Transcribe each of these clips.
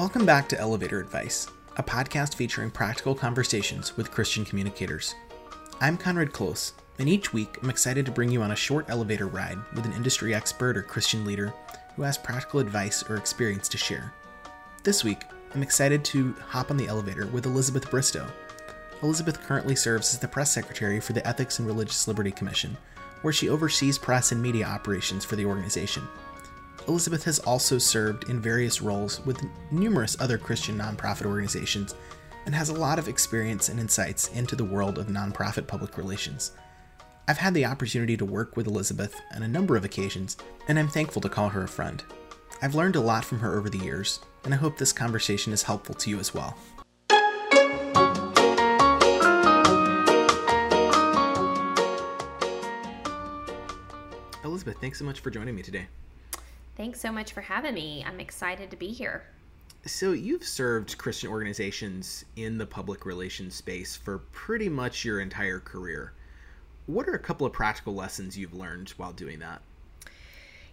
Welcome back to Elevator Advice, a podcast featuring practical conversations with Christian communicators. I'm Conrad Close, and each week I'm excited to bring you on a short elevator ride with an industry expert or Christian leader who has practical advice or experience to share. This week, I'm excited to hop on the elevator with Elizabeth Bristow. Elizabeth currently serves as the press secretary for the Ethics and Religious Liberty Commission, where she oversees press and media operations for the organization. Elizabeth has also served in various roles with numerous other Christian nonprofit organizations and has a lot of experience and insights into the world of nonprofit public relations. I've had the opportunity to work with Elizabeth on a number of occasions, and I'm thankful to call her a friend. I've learned a lot from her over the years, and I hope this conversation is helpful to you as well. Elizabeth, thanks so much for joining me today. Thanks so much for having me. I'm excited to be here. So, you've served Christian organizations in the public relations space for pretty much your entire career. What are a couple of practical lessons you've learned while doing that?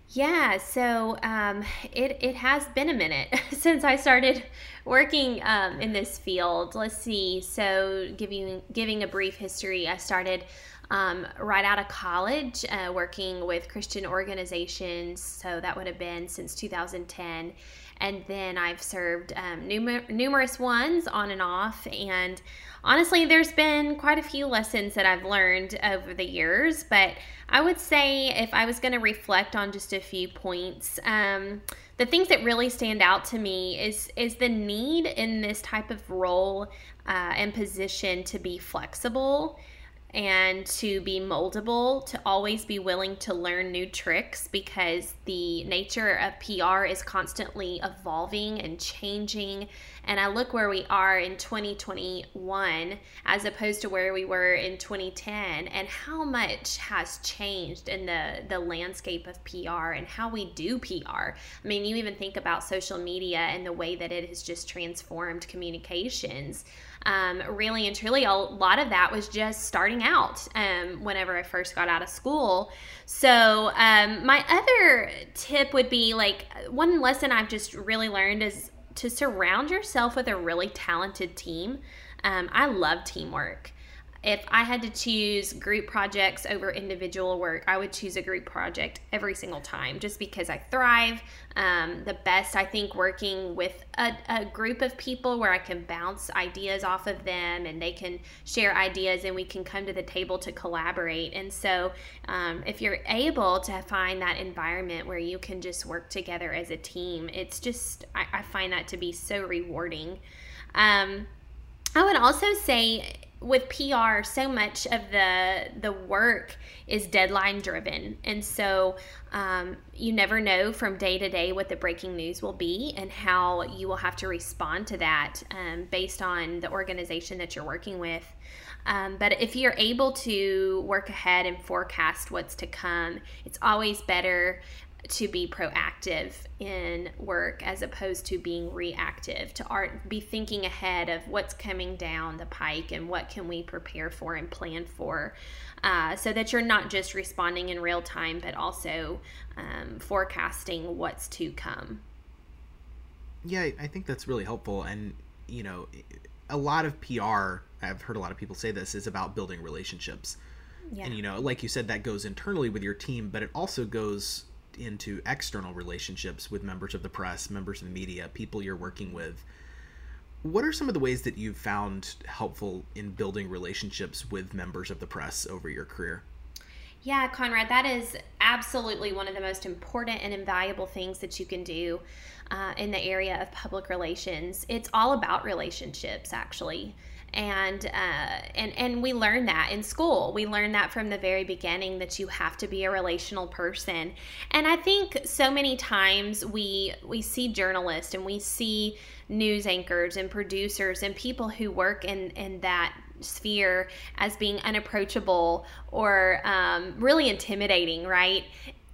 Yeah, so um, it, it has been a minute since I started working um, in this field. Let's see. So, giving giving a brief history, I started um, right out of college, uh, working with Christian organizations. So that would have been since 2010. And then I've served um, numer- numerous ones on and off. And honestly, there's been quite a few lessons that I've learned over the years. But I would say if I was going to reflect on just a few points, um, the things that really stand out to me is is the need in this type of role uh, and position to be flexible and to be moldable, to always be willing to learn new tricks because the nature of PR is constantly evolving and changing. And I look where we are in 2021 as opposed to where we were in 2010 and how much has changed in the, the landscape of PR and how we do PR. I mean, you even think about social media and the way that it has just transformed communications um, really and truly, a lot of that was just starting out um, whenever I first got out of school. So, um, my other tip would be like one lesson I've just really learned is to surround yourself with a really talented team. Um, I love teamwork if I had to choose group projects over individual work, I would choose a group project every single time just because I thrive. Um, the best, I think, working with a, a, group of people where I can bounce ideas off of them and they can share ideas and we can come to the table to collaborate. And so, um, if you're able to find that environment where you can just work together as a team, it's just, I, I find that to be so rewarding. Um, I would also say with PR, so much of the the work is deadline driven, and so um, you never know from day to day what the breaking news will be and how you will have to respond to that um, based on the organization that you're working with. Um, but if you're able to work ahead and forecast what's to come, it's always better to be proactive in work as opposed to being reactive to art be thinking ahead of what's coming down the pike and what can we prepare for and plan for uh, so that you're not just responding in real time but also um, forecasting what's to come yeah i think that's really helpful and you know a lot of pr i've heard a lot of people say this is about building relationships yeah. and you know like you said that goes internally with your team but it also goes into external relationships with members of the press, members of the media, people you're working with. What are some of the ways that you've found helpful in building relationships with members of the press over your career? Yeah, Conrad, that is absolutely one of the most important and invaluable things that you can do uh, in the area of public relations. It's all about relationships, actually and uh, and and we learn that in school. We learn that from the very beginning that you have to be a relational person. And I think so many times we we see journalists and we see news anchors and producers and people who work in in that sphere as being unapproachable or um, really intimidating, right?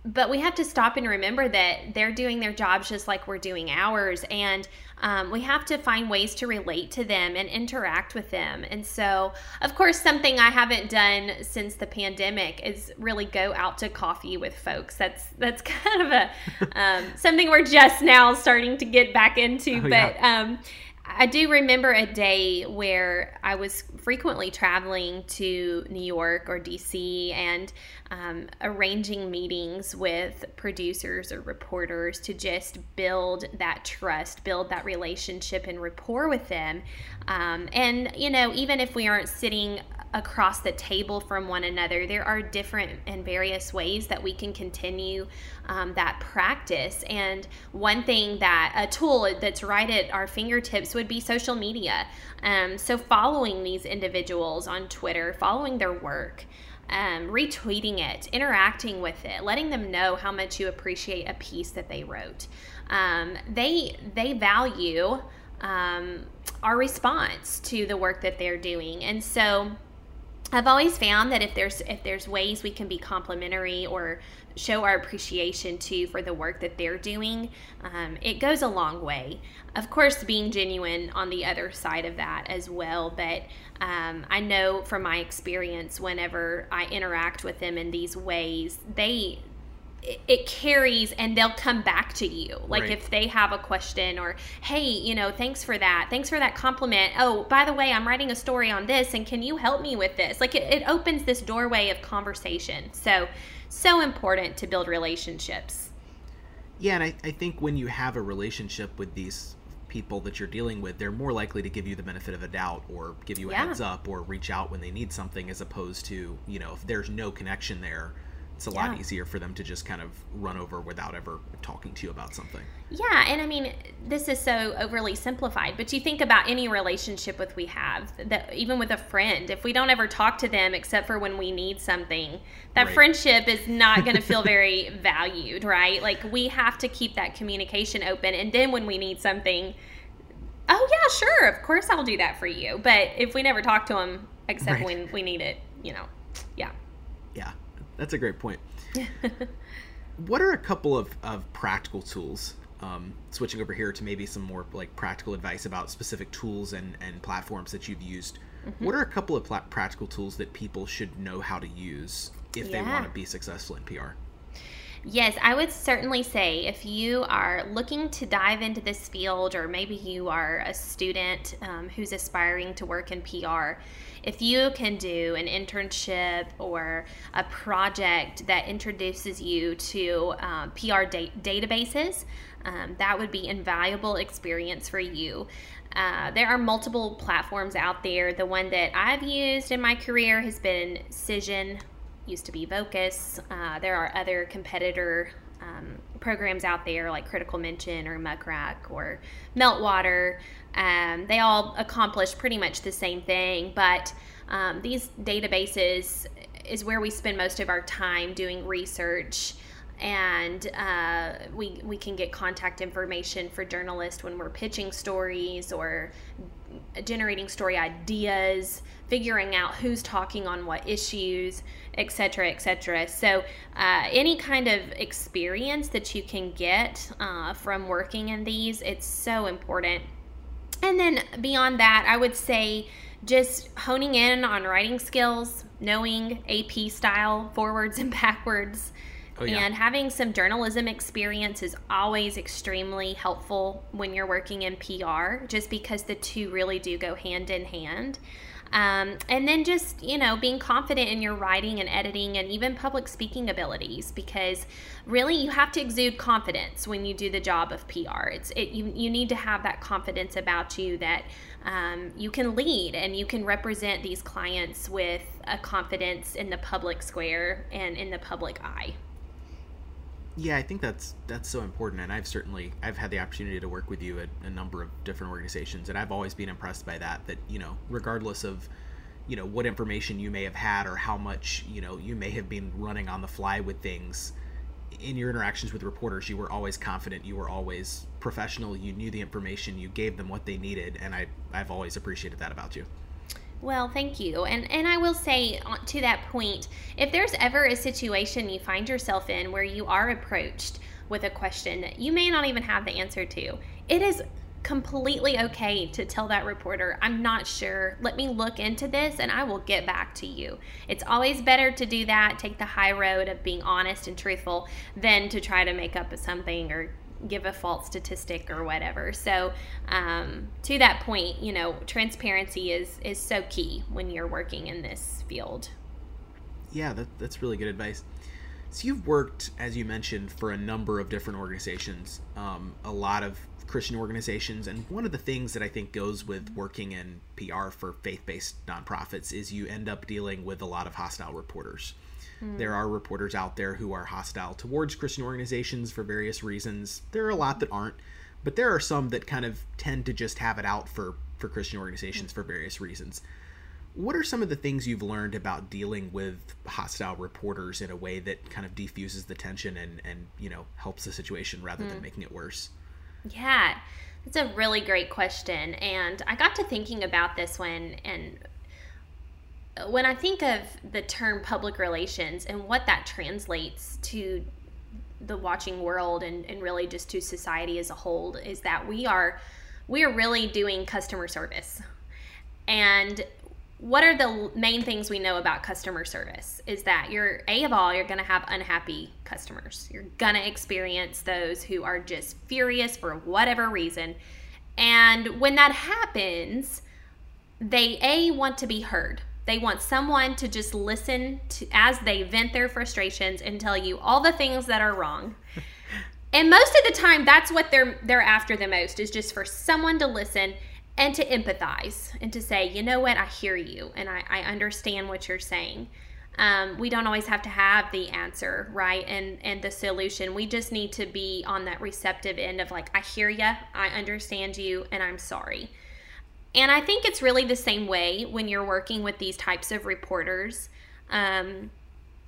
but we have to stop and remember that they're doing their jobs just like we're doing ours and um, we have to find ways to relate to them and interact with them and so of course something i haven't done since the pandemic is really go out to coffee with folks that's that's kind of a um, something we're just now starting to get back into oh, but yeah. um, I do remember a day where I was frequently traveling to New York or DC and um, arranging meetings with producers or reporters to just build that trust, build that relationship and rapport with them. Um, and, you know, even if we aren't sitting across the table from one another. There are different and various ways that we can continue um, that practice. And one thing that a tool that's right at our fingertips would be social media. Um, so, following these individuals on Twitter, following their work. Um, retweeting it, interacting with it, letting them know how much you appreciate a piece that they wrote. Um, they they value um, our response to the work that they're doing, and so I've always found that if there's if there's ways we can be complimentary or show our appreciation to for the work that they're doing, um, it goes a long way. Of course, being genuine on the other side of that as well. But um, I know from my experience, whenever I interact with them in these ways, they it, carries and they'll come back to you. Like right. if they have a question or hey you know thanks for that. Thanks for that compliment. Oh by the way i'm writing a story on this and can you help me with this? Like it, it opens this doorway of conversation. So so important to build relationships. Yeah and I, I think when you have a relationship with these people that you're dealing with they're more likely to give you the benefit of a doubt or give you a yeah. heads up or reach out when they need something as opposed to you know if there's no connection there it's a yeah. lot easier for them to just kind of run over without ever talking to you about something. Yeah, and I mean, this is so overly simplified, but you think about any relationship with we have, that even with a friend, if we don't ever talk to them except for when we need something, that right. friendship is not going to feel very valued, right? Like we have to keep that communication open, and then when we need something, oh yeah, sure, of course I'll do that for you. But if we never talk to them except right. when we need it, you know, yeah. Yeah, that's a great point. what are a couple of, of practical tools? Um, switching over here to maybe some more like practical advice about specific tools and, and platforms that you've used. Mm-hmm. What are a couple of pl- practical tools that people should know how to use if yeah. they want to be successful in PR? Yes, I would certainly say if you are looking to dive into this field, or maybe you are a student um, who's aspiring to work in PR, if you can do an internship or a project that introduces you to um, PR da- databases, um, that would be invaluable experience for you. Uh, there are multiple platforms out there. The one that I've used in my career has been Cision, used to be Vocus. Uh, there are other competitor um, programs out there like Critical Mention or Muckrack or Meltwater. Um, they all accomplish pretty much the same thing, but um, these databases is where we spend most of our time doing research and uh, we we can get contact information for journalists when we're pitching stories or generating story ideas, figuring out who's talking on what issues, etc., etc. So, uh, any kind of experience that you can get uh, from working in these, it's so important. And then beyond that, I would say just honing in on writing skills, knowing AP style, forwards and backwards. Oh, yeah. And having some journalism experience is always extremely helpful when you're working in PR, just because the two really do go hand in hand. Um, and then just, you know, being confident in your writing and editing and even public speaking abilities because really you have to exude confidence when you do the job of PR. It's it you, you need to have that confidence about you that um, you can lead and you can represent these clients with a confidence in the public square and in the public eye yeah, I think that's that's so important, and I've certainly I've had the opportunity to work with you at a number of different organizations, and I've always been impressed by that. That you know, regardless of you know what information you may have had or how much you know you may have been running on the fly with things in your interactions with reporters you were always confident you were always professional you knew the information you gave them what they needed and i i've always appreciated that about you Well, thank you. And and I will say uh, to that point, if there's ever a situation you find yourself in where you are approached with a question that you may not even have the answer to, it is completely okay to tell that reporter, I'm not sure. Let me look into this and I will get back to you. It's always better to do that, take the high road of being honest and truthful, than to try to make up something or give a false statistic or whatever. So, um, to that point, you know, transparency is is so key when you're working in this field. Yeah, that, that's really good advice. So you've worked, as you mentioned, for a number of different organizations, um, a lot of Christian organizations, and one of the things that I think goes with working in PR for faith-based nonprofits is you end up dealing with a lot of hostile reporters. Mm. There are reporters out there who are hostile towards Christian organizations for various reasons. There are a lot that aren't, but there are some that kind of tend to just have it out for for Christian organizations mm. for various reasons. What are some of the things you've learned about dealing with hostile reporters in a way that kind of defuses the tension and and you know helps the situation rather mm. than making it worse? Yeah. It's a really great question. And I got to thinking about this one and when I think of the term public relations and what that translates to the watching world and, and really just to society as a whole is that we are we are really doing customer service. And what are the main things we know about customer service? Is that you're a of all you're going to have unhappy customers. You're going to experience those who are just furious for whatever reason. And when that happens they a want to be heard they want someone to just listen to as they vent their frustrations and tell you all the things that are wrong. and most of the time that's what they're they're after the most is just for someone to listen and to empathize and to say, you know what, I hear you and I, I understand what you're saying. Um, we don't always have to have the answer, right? And and the solution. We just need to be on that receptive end of like, I hear you, I understand you, and I'm sorry. And I think it's really the same way when you're working with these types of reporters. Um,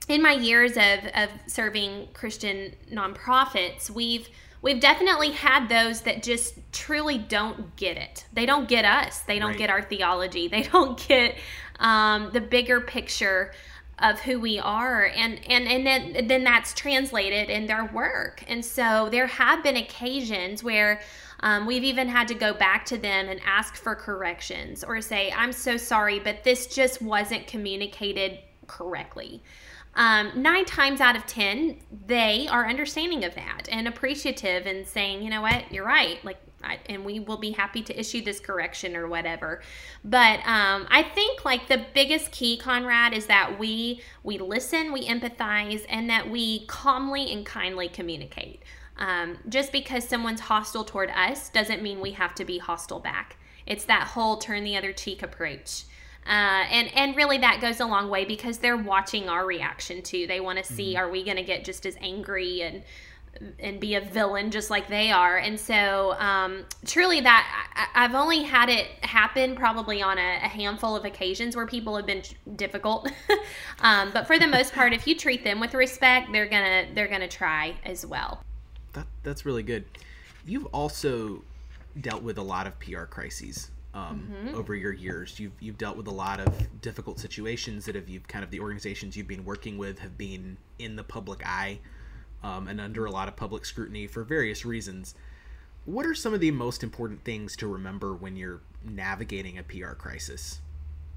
in my years of, of serving Christian nonprofits, we've we've definitely had those that just truly don't get it. They don't get us. They don't right. get our theology. They don't get um, the bigger picture of who we are and and and then then that's translated in their work and so there have been occasions where um, we've even had to go back to them and ask for corrections or say, I'm so sorry, but this just wasn't communicated correctly. Um, nine times out of 10, they are understanding of that and appreciative and saying, you know what, you're right. Like, I, and we will be happy to issue this correction or whatever. But um, I think like the biggest key, Conrad, is that we we listen, we empathize, and that we calmly and kindly communicate. Um, just because someone's hostile toward us doesn't mean we have to be hostile back. It's that whole turn the other cheek approach. Uh, and and really that goes a long way because they're watching our reaction too. They want to see mm-hmm. are we going to get just as angry and and be a villain just like they are. And so um, truly that I, have only had it happen probably on a, a, handful of occasions where people have been difficult. um, but for the most part, if you treat them with respect, they're gonna they're gonna try as well that that's really good. You've also dealt with a lot of PR crises um, mm-hmm. over your years. You've you've dealt with a lot of difficult situations that have you kind of the organizations you've been working with have been in the public eye um, and under a lot of public scrutiny for various reasons. What are some of the most important things to remember when you're navigating a PR crisis?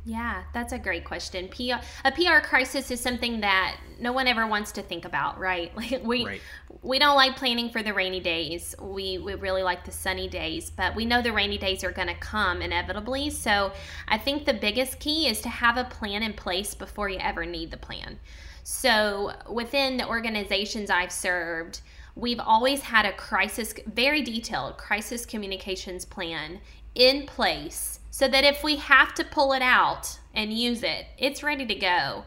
Yeah, that's a great question. PR, a PR crisis is something that no one ever wants to think about, right? Like we right. we don't like planning for the rainy days. We we really like the sunny days, but we know the rainy days are going to come inevitably. So, I think the biggest key is to have a plan in place before you ever need the plan. So, within the organizations I've served, we've always had a crisis very detailed crisis communications plan in place so that if we have to pull it out and use it, it's ready to go.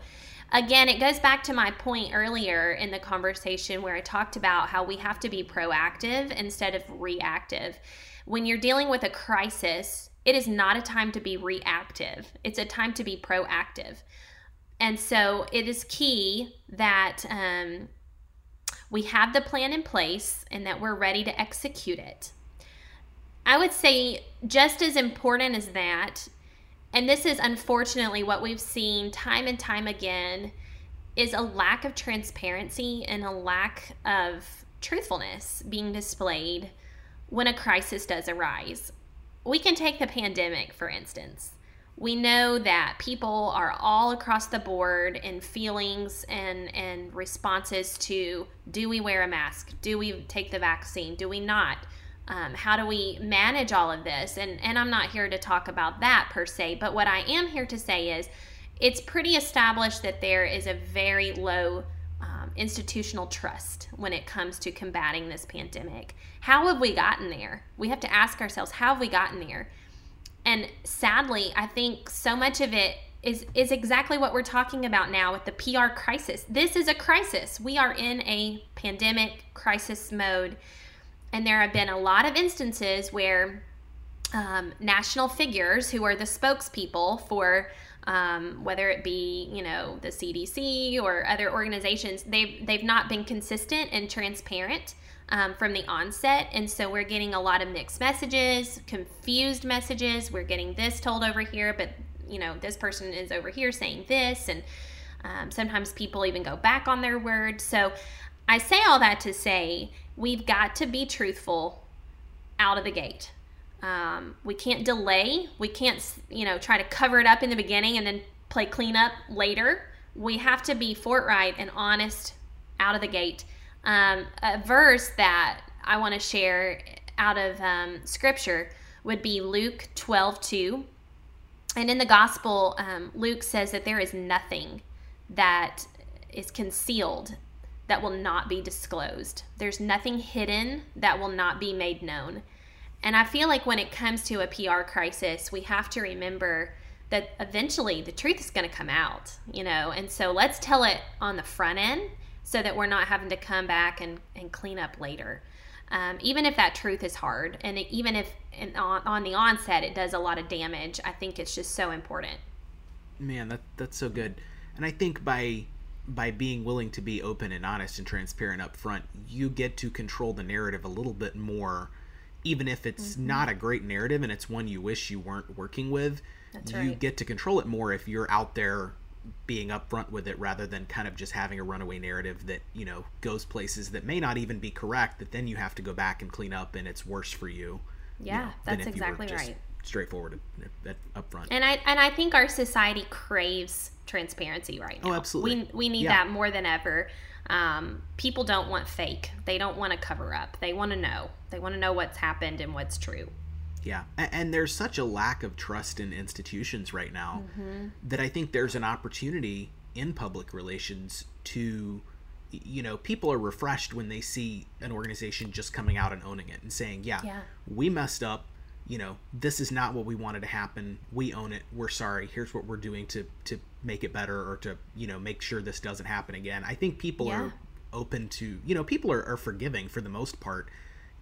Again, it goes back to my point earlier in the conversation where I talked about how we have to be proactive instead of reactive. When you're dealing with a crisis, it is not a time to be reactive, it's a time to be proactive. And so it is key that um, we have the plan in place and that we're ready to execute it. I would say just as important as that and this is unfortunately what we've seen time and time again is a lack of transparency and a lack of truthfulness being displayed when a crisis does arise. We can take the pandemic, for instance. We know that people are all across the board in feelings and, and responses to do we wear a mask? Do we take the vaccine? Do we not? Um, how do we manage all of this? And, and I'm not here to talk about that per se, but what I am here to say is it's pretty established that there is a very low um, institutional trust when it comes to combating this pandemic. How have we gotten there? We have to ask ourselves, how have we gotten there? And sadly, I think so much of it is is exactly what we're talking about now with the PR crisis. This is a crisis. We are in a pandemic crisis mode, and there have been a lot of instances where um, national figures who are the spokespeople for um, whether it be you know the CDC or other organizations, they've they've not been consistent and transparent um, from the onset, and so we're getting a lot of mixed messages, confused messages. We're getting this told over here, but you know this person is over here saying this, and um, sometimes people even go back on their word. So I say all that to say we've got to be truthful out of the gate. Um, we can't delay. We can't, you know, try to cover it up in the beginning and then play cleanup later. We have to be forthright and honest out of the gate. Um, a verse that I want to share out of um, scripture would be Luke 12 2. And in the gospel, um, Luke says that there is nothing that is concealed that will not be disclosed. There's nothing hidden that will not be made known. And I feel like when it comes to a PR crisis, we have to remember that eventually the truth is going to come out, you know, and so let's tell it on the front end so that we're not having to come back and, and clean up later. Um, even if that truth is hard, and even if on, on the onset it does a lot of damage, I think it's just so important. Man, that that's so good, and I think by by being willing to be open and honest and transparent up front, you get to control the narrative a little bit more even if it's mm-hmm. not a great narrative and it's one you wish you weren't working with, That's you right. get to control it more if you're out there being upfront with it rather than kind of just having a runaway narrative that you know goes places that may not even be correct that then you have to go back and clean up and it's worse for you yeah you know, that's exactly right straightforward at, up front and i and i think our society craves transparency right oh, now oh absolutely we, we need yeah. that more than ever um, people don't want fake. They don't want to cover up. They want to know. They want to know what's happened and what's true. Yeah, and there's such a lack of trust in institutions right now mm-hmm. that I think there's an opportunity in public relations to you know people are refreshed when they see an organization just coming out and owning it and saying yeah, yeah, we messed up you know this is not what we wanted to happen. We own it. We're sorry. Here's what we're doing to to make it better or to you know make sure this doesn't happen again. I think people yeah. are open to you know people are, are forgiving for the most part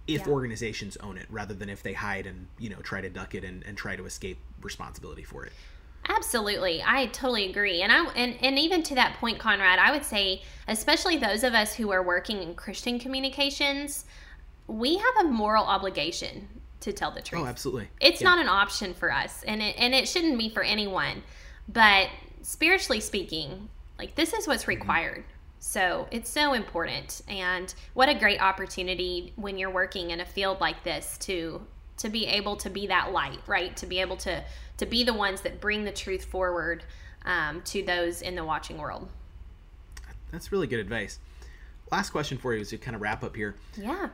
if yeah. organizations own it rather than if they hide and you know try to duck it and, and try to escape responsibility for it. Absolutely. I totally agree. And i and, and even to that point conrad i would say especially those of us who are working in christian communications we have a moral obligation to tell the truth. Oh, absolutely. It's yeah. not an option for us, and it and it shouldn't be for anyone. But spiritually speaking, like this is what's mm-hmm. required. Mm-hmm. So it's so important, and what a great opportunity when you're working in a field like this to to be able to be that light, right? To be able to to be the ones that bring the truth forward um, to those in the watching world. That's really good advice. Last question for you as we kind of wrap up here. Yeah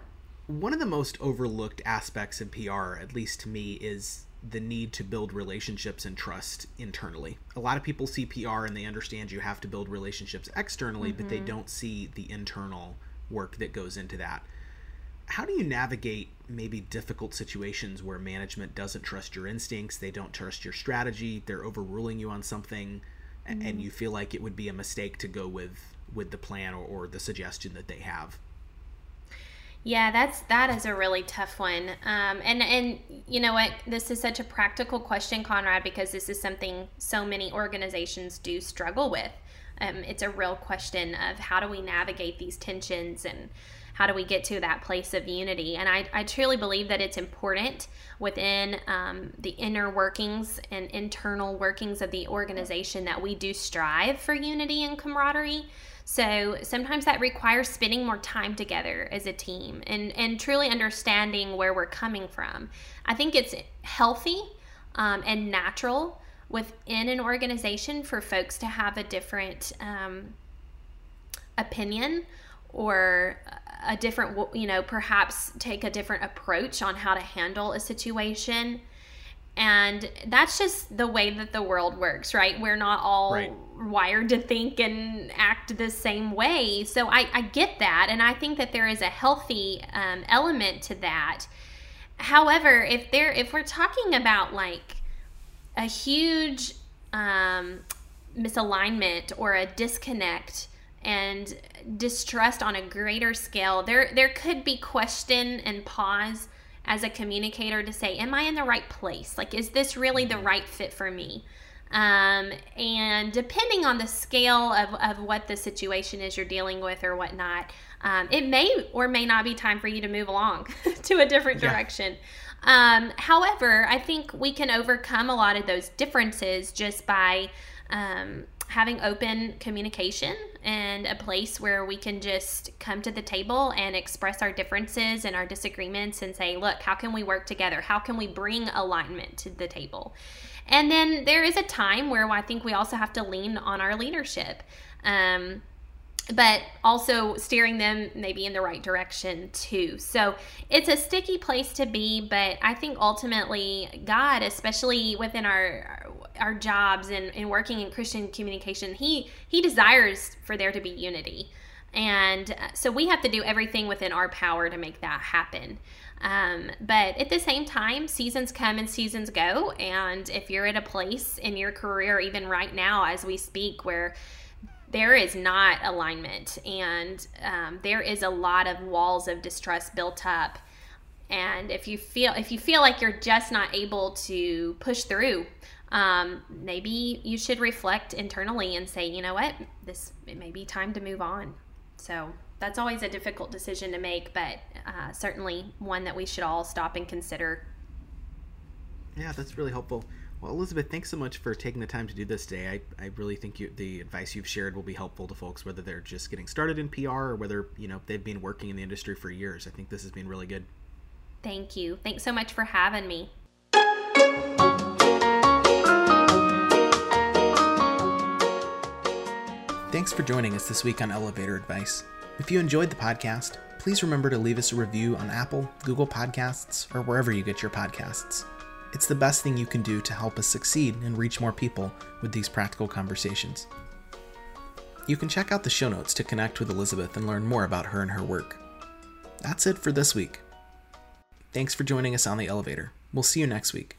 one of the most overlooked aspects of PR, at least to me, is the need to build relationships and trust internally. A lot of people see PR and they understand you have to build relationships externally, mm-hmm. but they mm-hmm. don't see the internal work that goes into that. How do you navigate maybe difficult situations where management doesn't trust your instincts, they don't trust your strategy, they're overruling you on something, mm-hmm. and you feel like it would be a mistake to go with with the plan or, or the suggestion that they have? Yeah, that's that is a really tough one. Um, and and you know what? This is such a practical question, Conrad, because this is something so many organizations do struggle with. Um, it's a real question of how do we navigate these tensions and how do we get to that place of unity? And I, I truly believe that it's important within um, the inner workings and internal workings of the organization that we do strive for unity and camaraderie. So sometimes that requires spending more time together as a team and, and truly understanding where we're coming from. I think it's healthy um, and natural within an organization for folks to have a different um, opinion or a different, you know, perhaps take a different approach on how to handle a situation. And that's just the way that the world works, right? We're not all right. wired to think and act the same way. So I, I get that. And I think that there is a healthy um, element to that. However, if there, if we're talking about like a huge um, misalignment or a disconnect and distrust on a greater scale, there there could be question and pause as a communicator to say, "Am I in the right place? Like, is this really the right fit for me?" Um, and depending on the scale of, of what the situation is you're dealing with or whatnot, um, it may or may not be time for you to move along to a different direction. Yeah. Um, however, I think we can overcome a lot of those differences just by um, having open communication and a place where we can just come to the table and express our differences and our disagreements and say, look, how can we work together? How can we bring alignment to the table? And then there is a time where I think we also have to lean on our leadership. Um, but also steering them maybe in the right direction too. So it's a sticky place to be, but I think ultimately God, especially within our our jobs and, and working in Christian communication, he he desires for there to be unity. And uh, so we have to do everything within our power to make that happen. Um, but at the same time, seasons come and seasons go. And if you're at a place in your career, even right now as we speak, where there is not alignment and um, there is a lot of walls of distrust built up and if you feel if you feel like you're just not able to push through um, maybe you should reflect internally and say, you know what, this it may be time to move on. So that's always a difficult decision to make, but uh, certainly one that we should all stop and consider. Yeah, that's really helpful. Well, Elizabeth, thanks so much for taking the time to do this today. I, I really think you, the advice you've shared will be helpful to folks, whether they're just getting started in PR or whether you know they've been working in the industry for years. I think this has been really good. Thank you. Thanks so much for having me. Thanks for joining us this week on Elevator Advice. If you enjoyed the podcast, please remember to leave us a review on Apple, Google Podcasts, or wherever you get your podcasts. It's the best thing you can do to help us succeed and reach more people with these practical conversations. You can check out the show notes to connect with Elizabeth and learn more about her and her work. That's it for this week. Thanks for joining us on the elevator. We'll see you next week.